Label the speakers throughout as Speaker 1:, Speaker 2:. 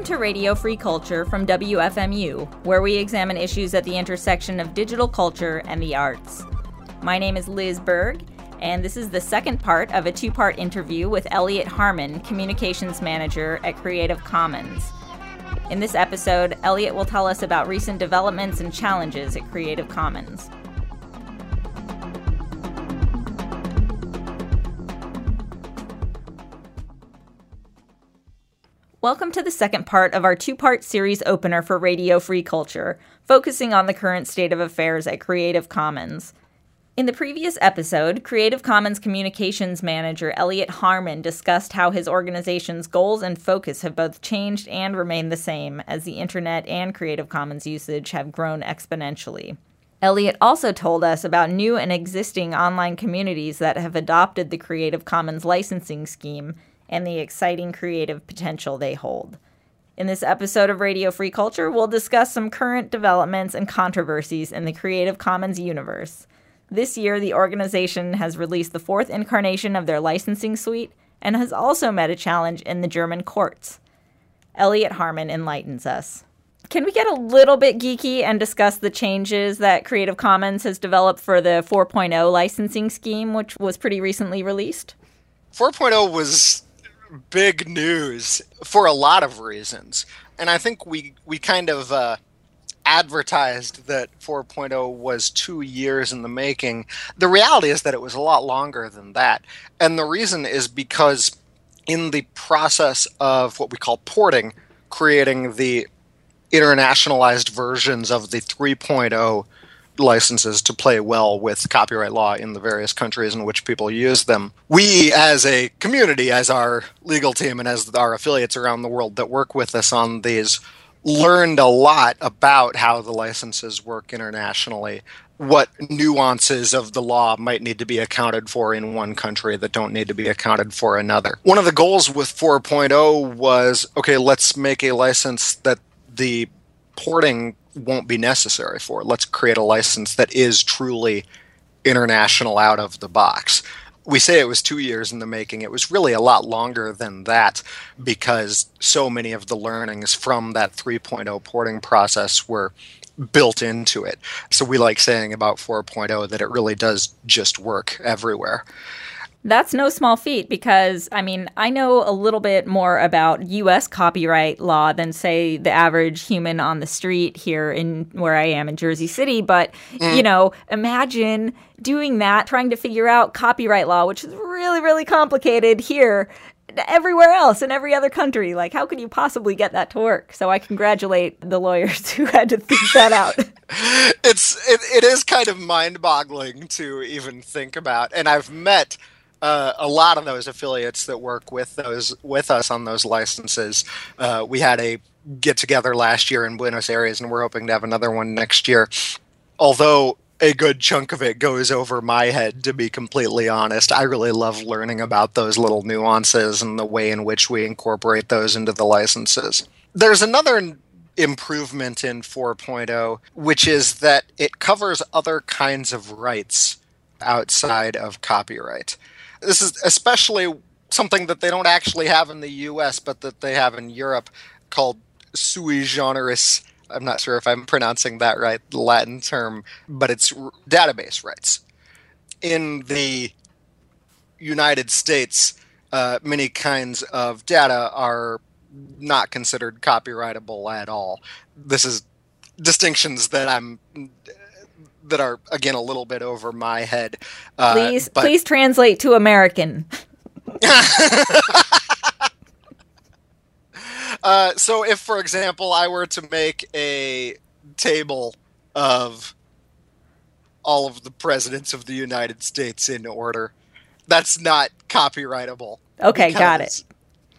Speaker 1: Welcome to Radio Free Culture from WFMU, where we examine issues at the intersection of digital culture and the arts. My name is Liz Berg, and this is the second part of a two part interview with Elliot Harmon, Communications Manager at Creative Commons. In this episode, Elliot will tell us about recent developments and challenges at Creative Commons. Welcome to the second part of our two part series opener for Radio Free Culture, focusing on the current state of affairs at Creative Commons. In the previous episode, Creative Commons Communications Manager Elliot Harmon discussed how his organization's goals and focus have both changed and remained the same as the internet and Creative Commons usage have grown exponentially. Elliot also told us about new and existing online communities that have adopted the Creative Commons licensing scheme and the exciting creative potential they hold. In this episode of Radio Free Culture, we'll discuss some current developments and controversies in the Creative Commons universe. This year, the organization has released the fourth incarnation of their licensing suite and has also met a challenge in the German courts. Elliot Harmon enlightens us. Can we get a little bit geeky and discuss the changes that Creative Commons has developed for the 4.0 licensing scheme, which was pretty recently released?
Speaker 2: 4.0 was big news for a lot of reasons. And I think we we kind of uh, advertised that 4.0 was two years in the making. The reality is that it was a lot longer than that. And the reason is because in the process of what we call porting, creating the internationalized versions of the 3.0 licenses to play well with copyright law in the various countries in which people use them. We, as a community, as our legal team, and as our affiliates around the world that work with us on these, learned a lot about how the licenses work internationally. What nuances of the law might need to be accounted for in one country that don't need to be accounted for another. One of the goals with 4.0 was okay, let's make a license that the porting won't be necessary for. Let's create a license that is truly international out of the box. We say it was two years in the making. It was really a lot longer than that because so many of the learnings from that 3.0 porting process were built into it. So we like saying about 4.0 that it really does just work everywhere.
Speaker 1: That's no small feat because, I mean, I know a little bit more about US copyright law than, say, the average human on the street here in where I am in Jersey City. But, mm. you know, imagine doing that, trying to figure out copyright law, which is really, really complicated here everywhere else in every other country. Like, how could you possibly get that to work? So I congratulate the lawyers who had to think that out.
Speaker 2: it's it, it is kind of mind-boggling to even think about, and I've met uh, a lot of those affiliates that work with those with us on those licenses. Uh, we had a get together last year in Buenos Aires, and we're hoping to have another one next year. Although a good chunk of it goes over my head, to be completely honest. I really love learning about those little nuances and the way in which we incorporate those into the licenses. There's another improvement in 4.0, which is that it covers other kinds of rights outside of copyright. This is especially something that they don't actually have in the US, but that they have in Europe called sui generis. I'm not sure if I'm pronouncing that right, the Latin term, but it's database rights. In the United States, uh, many kinds of data are not considered copyrightable at all. This is distinctions that I'm that are again a little bit over my head.
Speaker 1: Uh, please, but... please translate to American.
Speaker 2: uh, so, if, for example, I were to make a table of all of the presidents of the United States in order, that's not copyrightable.
Speaker 1: Okay, because, got it.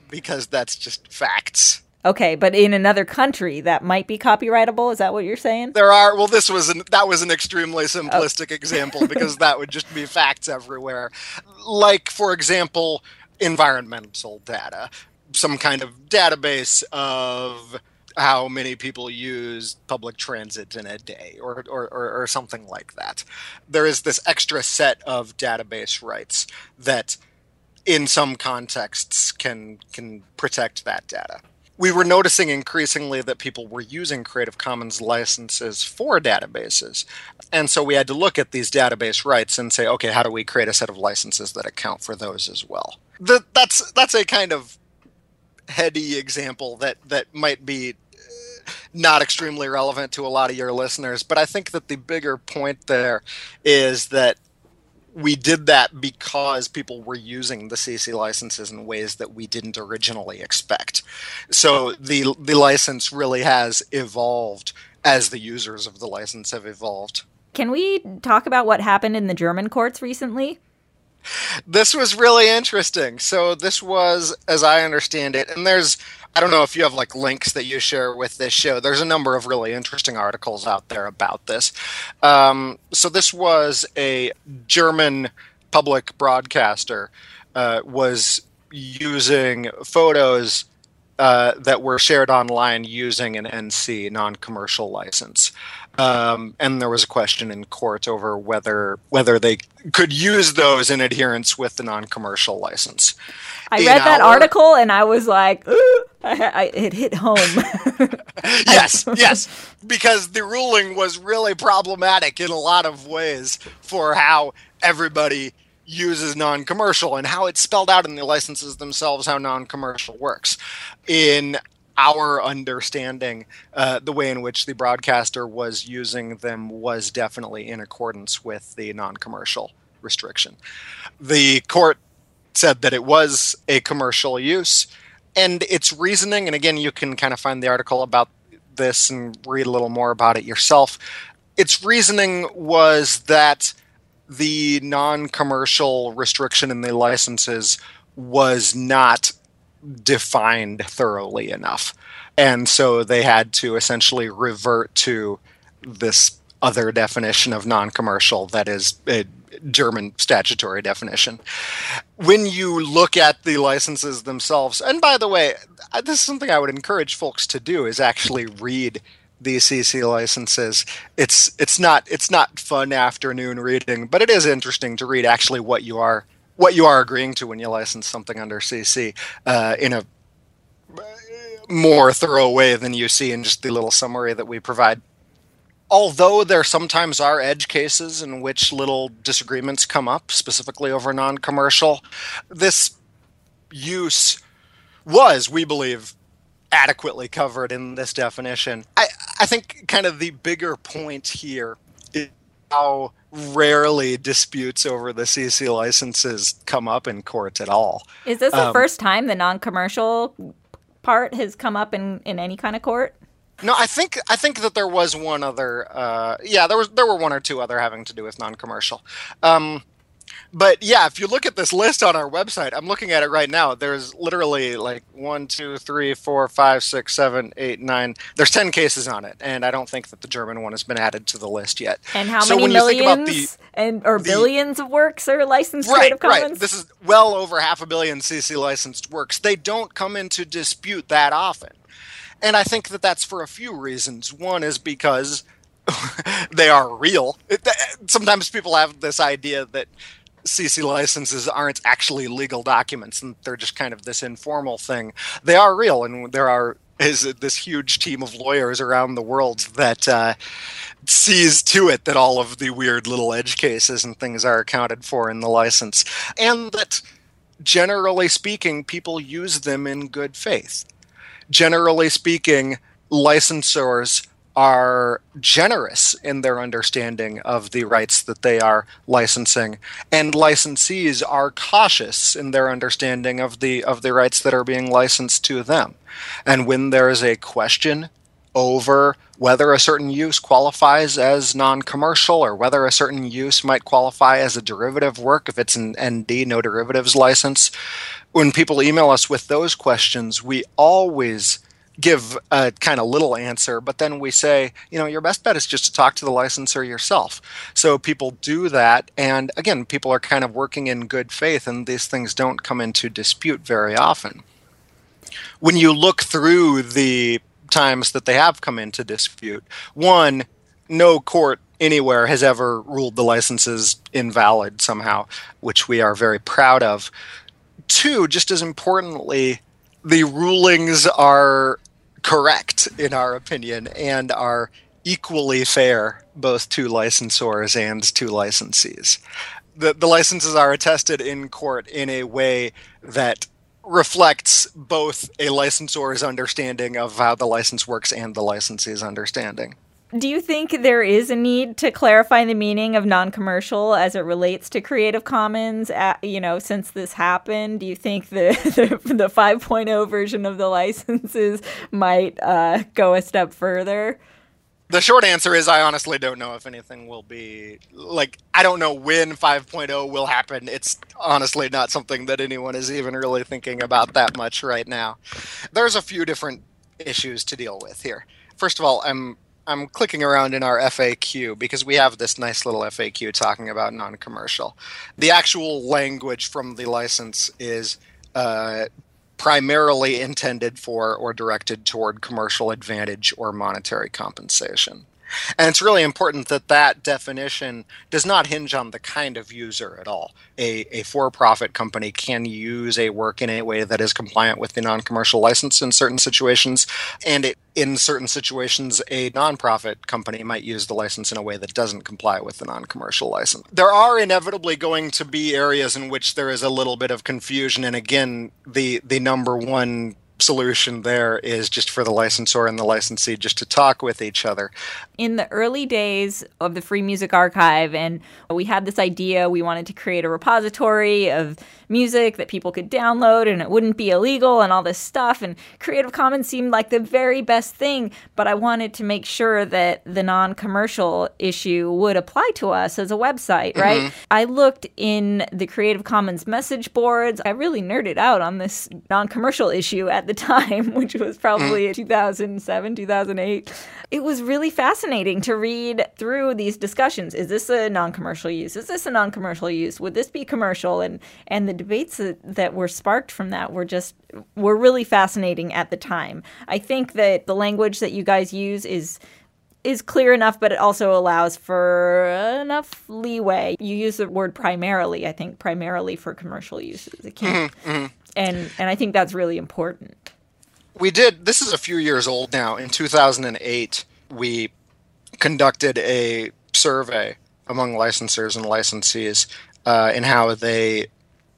Speaker 2: Because that's just facts.
Speaker 1: Okay, but in another country that might be copyrightable. Is that what you're saying?
Speaker 2: There are. Well, this was an that was an extremely simplistic oh. example because that would just be facts everywhere. Like, for example, environmental data, some kind of database of how many people use public transit in a day or, or, or, or something like that. There is this extra set of database rights that in some contexts can can protect that data we were noticing increasingly that people were using Creative Commons licenses for databases. And so we had to look at these database rights and say, okay, how do we create a set of licenses that account for those as well? The, that's that's a kind of heady example that that might be uh, not extremely relevant to a lot of your listeners, but I think that the bigger point there is that we did that because people were using the CC licenses in ways that we didn't originally expect. So the the license really has evolved as the users of the license have evolved.
Speaker 1: Can we talk about what happened in the German courts recently?
Speaker 2: This was really interesting. So this was as I understand it and there's I don't know if you have like links that you share with this show. There's a number of really interesting articles out there about this. Um, so this was a German public broadcaster uh, was using photos uh, that were shared online using an NC non-commercial license. Um, and there was a question in court over whether whether they could use those in adherence with the non-commercial license.
Speaker 1: I read that our, article and I was like, I, I, it hit home.
Speaker 2: yes, yes, because the ruling was really problematic in a lot of ways for how everybody uses non-commercial and how it's spelled out in the licenses themselves how non-commercial works. In our understanding, uh, the way in which the broadcaster was using them was definitely in accordance with the non commercial restriction. The court said that it was a commercial use, and its reasoning, and again, you can kind of find the article about this and read a little more about it yourself. Its reasoning was that the non commercial restriction in the licenses was not defined thoroughly enough. And so they had to essentially revert to this other definition of non commercial that is a German statutory definition. When you look at the licenses themselves, and by the way, this is something I would encourage folks to do is actually read these CC licenses. It's it's not it's not fun afternoon reading, but it is interesting to read actually what you are what you are agreeing to when you license something under CC uh, in a more thorough way than you see in just the little summary that we provide. Although there sometimes are edge cases in which little disagreements come up, specifically over non commercial, this use was, we believe, adequately covered in this definition. I, I think kind of the bigger point here is how rarely disputes over the CC licenses come up in court at all.
Speaker 1: Is this the um, first time the non-commercial part has come up in, in any kind of court?
Speaker 2: No, I think I think that there was one other. Uh, yeah, there was there were one or two other having to do with non-commercial. Um, but yeah, if you look at this list on our website, I'm looking at it right now. There's literally like one, two, three, four, five, six, seven, eight, nine. There's ten cases on it, and I don't think that the German one has been added to the list yet.
Speaker 1: And how so many millions the, and or the, billions of works are licensed right, Creative Commons?
Speaker 2: Right. This is well over half a billion CC licensed works. They don't come into dispute that often, and I think that that's for a few reasons. One is because they are real. It, sometimes people have this idea that CC licenses aren't actually legal documents and they're just kind of this informal thing. They are real, and there are is this huge team of lawyers around the world that uh, sees to it that all of the weird little edge cases and things are accounted for in the license, and that generally speaking, people use them in good faith. Generally speaking, licensors are generous in their understanding of the rights that they are licensing and licensees are cautious in their understanding of the of the rights that are being licensed to them. And when there is a question over whether a certain use qualifies as non-commercial or whether a certain use might qualify as a derivative work if it's an ND no derivatives license when people email us with those questions we always give a kind of little answer, but then we say, you know, your best bet is just to talk to the licensor yourself. So people do that. And again, people are kind of working in good faith, and these things don't come into dispute very often. When you look through the times that they have come into dispute, one, no court anywhere has ever ruled the licenses invalid somehow, which we are very proud of. Two, just as importantly, the rulings are correct in our opinion and are equally fair both to licensors and to licensees. The, the licenses are attested in court in a way that reflects both a licensor's understanding of how the license works and the licensee's understanding.
Speaker 1: Do you think there is a need to clarify the meaning of non-commercial as it relates to Creative Commons? At, you know, since this happened, do you think the the, the 5.0 version of the licenses might uh, go a step further?
Speaker 2: The short answer is I honestly don't know if anything will be like I don't know when 5.0 will happen. It's honestly not something that anyone is even really thinking about that much right now. There's a few different issues to deal with here. First of all, I'm I'm clicking around in our FAQ because we have this nice little FAQ talking about non-commercial. The actual language from the license is uh, primarily intended for or directed toward commercial advantage or monetary compensation. And it's really important that that definition does not hinge on the kind of user at all. A, a for profit company can use a work in a way that is compliant with the non commercial license in certain situations, and it, in certain situations, a nonprofit company might use the license in a way that doesn't comply with the non commercial license. There are inevitably going to be areas in which there is a little bit of confusion, and again, the, the number one solution there is just for the licensor and the licensee just to talk with each other.
Speaker 1: In the early days of the Free Music Archive, and we had this idea we wanted to create a repository of music that people could download and it wouldn't be illegal and all this stuff. And Creative Commons seemed like the very best thing, but I wanted to make sure that the non commercial issue would apply to us as a website, right? Mm-hmm. I looked in the Creative Commons message boards. I really nerded out on this non commercial issue at the time, which was probably mm. 2007, 2008. It was really fascinating to read through these discussions. Is this a non-commercial use? Is this a non-commercial use? Would this be commercial? And and the debates that, that were sparked from that were just were really fascinating at the time. I think that the language that you guys use is is clear enough, but it also allows for enough leeway. You use the word primarily, I think, primarily for commercial uses. Mm-hmm, mm-hmm. and and I think that's really important.
Speaker 2: We did. This is a few years old now. In 2008, we conducted a survey among licensors and licensees uh, in how they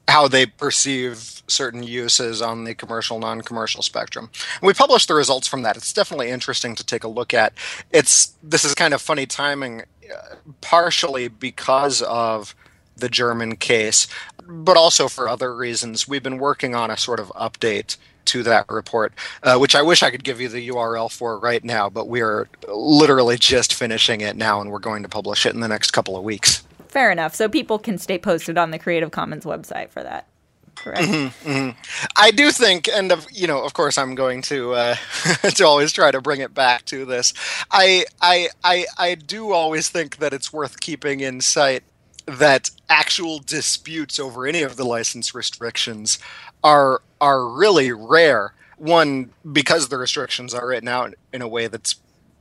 Speaker 2: how they perceive certain uses on the commercial non-commercial spectrum. And we published the results from that. It's definitely interesting to take a look at. It's this is kind of funny timing, uh, partially because of the German case, but also for other reasons. We've been working on a sort of update to that report, uh, which I wish I could give you the URL for right now, but we are literally just finishing it now, and we're going to publish it in the next couple of weeks.
Speaker 1: Fair enough. So people can stay posted on the Creative Commons website for that. Correct. Mm-hmm,
Speaker 2: mm-hmm. I do think, and of, you know, of course, I'm going to uh, to always try to bring it back to this. I, I, I, I do always think that it's worth keeping in sight that actual disputes over any of the license restrictions are are really rare. One, because the restrictions are written out in a way that's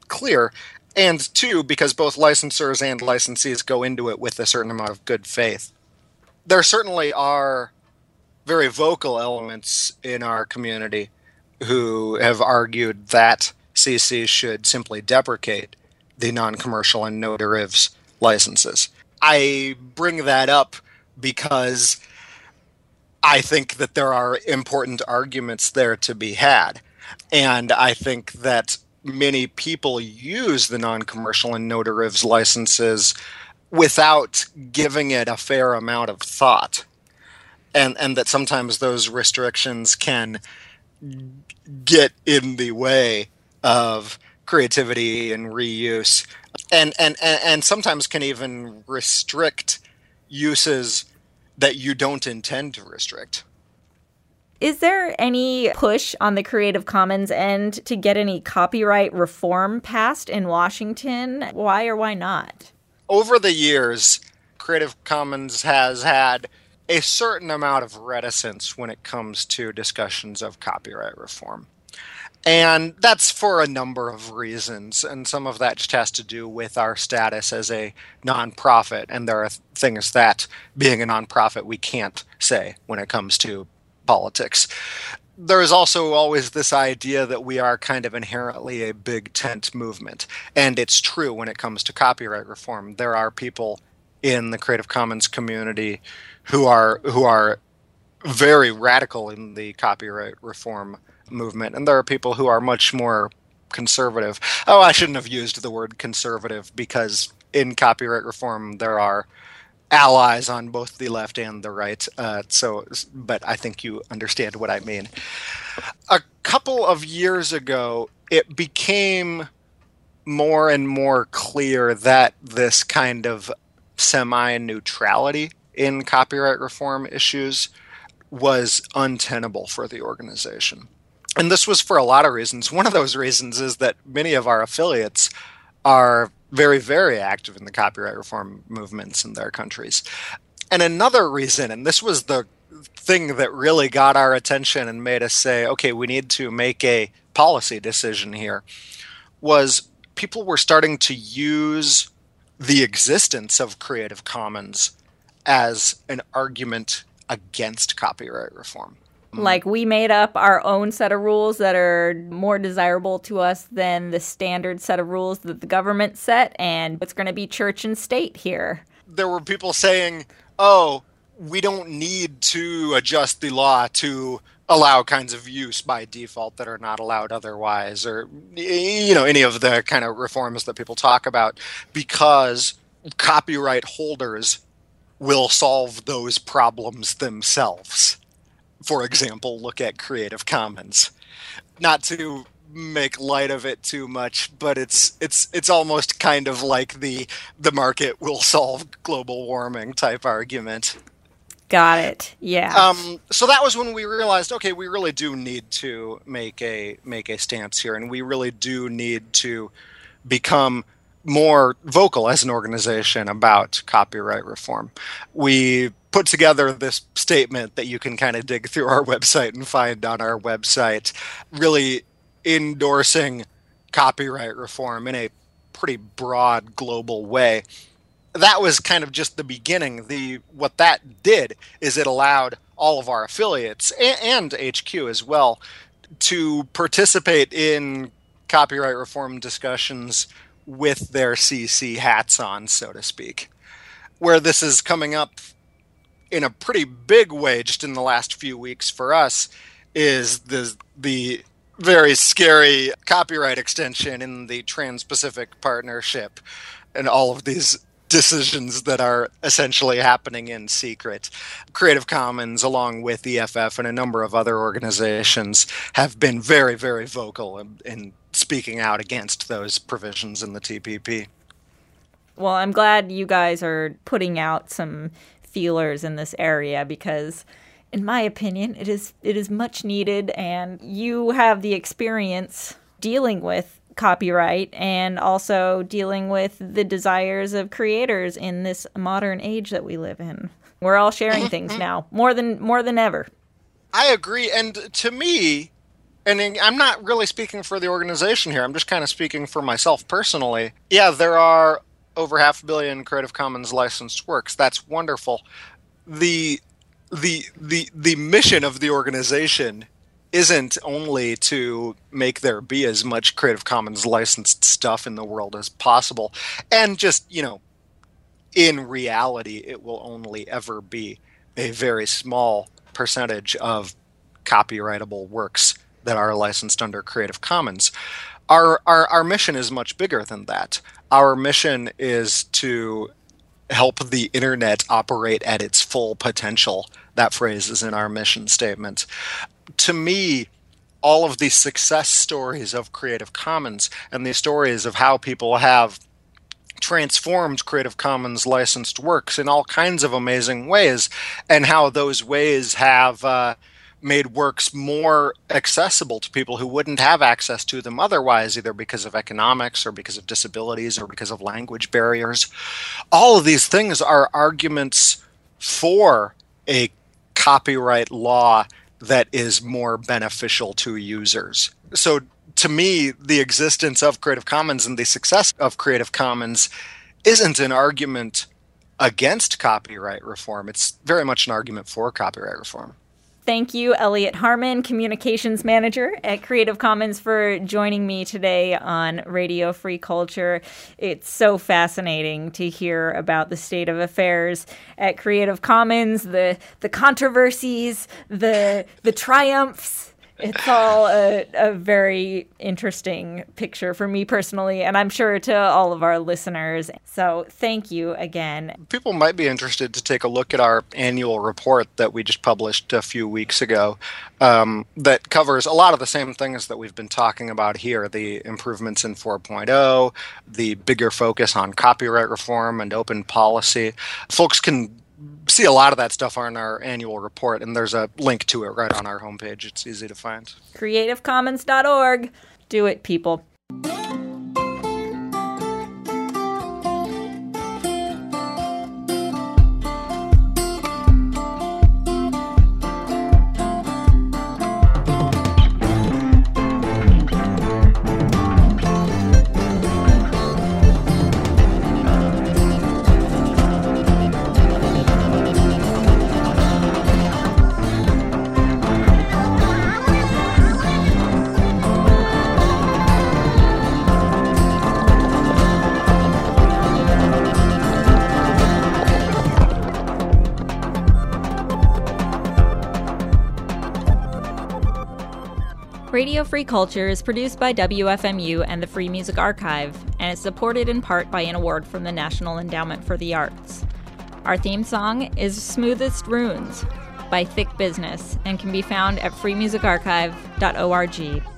Speaker 2: clear, and two, because both licensors and licensees go into it with a certain amount of good faith. There certainly are very vocal elements in our community who have argued that CC should simply deprecate the non commercial and no derivs licenses. I bring that up because I think that there are important arguments there to be had. And I think that many people use the non-commercial and no derivs licenses without giving it a fair amount of thought. And and that sometimes those restrictions can get in the way of creativity and reuse. And and and, and sometimes can even restrict uses that you don't intend to restrict
Speaker 1: is there any push on the Creative Commons end to get any copyright reform passed in Washington? Why or why not?
Speaker 2: Over the years, Creative Commons has had a certain amount of reticence when it comes to discussions of copyright reform. And that's for a number of reasons. And some of that just has to do with our status as a nonprofit. And there are things that, being a nonprofit, we can't say when it comes to politics. there is also always this idea that we are kind of inherently a big tent movement. And it's true when it comes to copyright reform. There are people in the Creative Commons community who are who are very radical in the copyright reform movement, and there are people who are much more conservative. Oh, I shouldn't have used the word conservative because in copyright reform there are allies on both the left and the right. Uh, so, but I think you understand what I mean. A couple of years ago, it became more and more clear that this kind of semi neutrality in copyright reform issues was untenable for the organization. And this was for a lot of reasons. One of those reasons is that many of our affiliates are very, very active in the copyright reform movements in their countries. And another reason, and this was the thing that really got our attention and made us say, okay, we need to make a policy decision here, was people were starting to use the existence of Creative Commons as an argument against copyright reform.
Speaker 1: Mm-hmm. Like we made up our own set of rules that are more desirable to us than the standard set of rules that the government set, and it's going to be church and state here.
Speaker 2: There were people saying, oh, we don't need to adjust the law to allow kinds of use by default that are not allowed otherwise, or, you know, any of the kind of reforms that people talk about, because copyright holders will solve those problems themselves for example, look at Creative Commons. Not to make light of it too much, but it's it's it's almost kind of like the the market will solve global warming type argument.
Speaker 1: Got it. Yeah.
Speaker 2: Um, so that was when we realized, okay, we really do need to make a make a stance here, and we really do need to become more vocal as an organization about copyright reform. We put together this statement that you can kind of dig through our website and find on our website, really endorsing copyright reform in a pretty broad global way. That was kind of just the beginning. The what that did is it allowed all of our affiliates and, and HQ as well to participate in copyright reform discussions with their CC hats on, so to speak. Where this is coming up in a pretty big way just in the last few weeks for us is the the very scary copyright extension in the Trans-Pacific Partnership and all of these decisions that are essentially happening in secret. Creative Commons, along with EFF and a number of other organizations, have been very, very vocal in, in speaking out against those provisions in the TPP.
Speaker 1: Well, I'm glad you guys are putting out some feelers in this area because in my opinion it is it is much needed and you have the experience dealing with copyright and also dealing with the desires of creators in this modern age that we live in. We're all sharing things now more than more than ever.
Speaker 2: I agree and to me and I'm not really speaking for the organization here. I'm just kind of speaking for myself personally. Yeah, there are over half a billion Creative Commons licensed works. That's wonderful. The the the the mission of the organization isn't only to make there be as much Creative Commons licensed stuff in the world as possible, and just you know, in reality, it will only ever be a very small percentage of copyrightable works that are licensed under Creative Commons. Our, our, our mission is much bigger than that. Our mission is to help the internet operate at its full potential. That phrase is in our mission statement. To me, all of the success stories of Creative Commons and the stories of how people have transformed Creative Commons licensed works in all kinds of amazing ways, and how those ways have uh, made works more accessible to people who wouldn't have access to them otherwise, either because of economics or because of disabilities or because of language barriers. All of these things are arguments for a copyright law that is more beneficial to users. So, to me, the existence of Creative Commons and the success of Creative Commons isn't an argument against copyright reform. It's very much an argument for copyright reform.
Speaker 1: Thank you, Elliot Harmon, Communications Manager at Creative Commons, for joining me today on Radio Free Culture. It's so fascinating to hear about the state of affairs at Creative Commons, the the controversies, the the triumphs it's all a, a, very interesting picture for me personally, and I'm sure to all of our listeners. So thank you again.
Speaker 2: People might be interested to take a look at our annual report that we just published a few weeks ago um, that covers a lot of the same things that we've been talking about here the improvements in 4.0, the bigger focus on copyright reform and open policy. Folks can see a lot of that stuff on our annual report, and there's a link to it right on our homepage. It's easy to find.
Speaker 1: CreativeCommons.org. Do it, people. Radio Free Culture is produced by WFMU and the Free Music Archive, and is supported in part by an award from the National Endowment for the Arts. Our theme song is Smoothest Runes by Thick Business and can be found at freemusicarchive.org.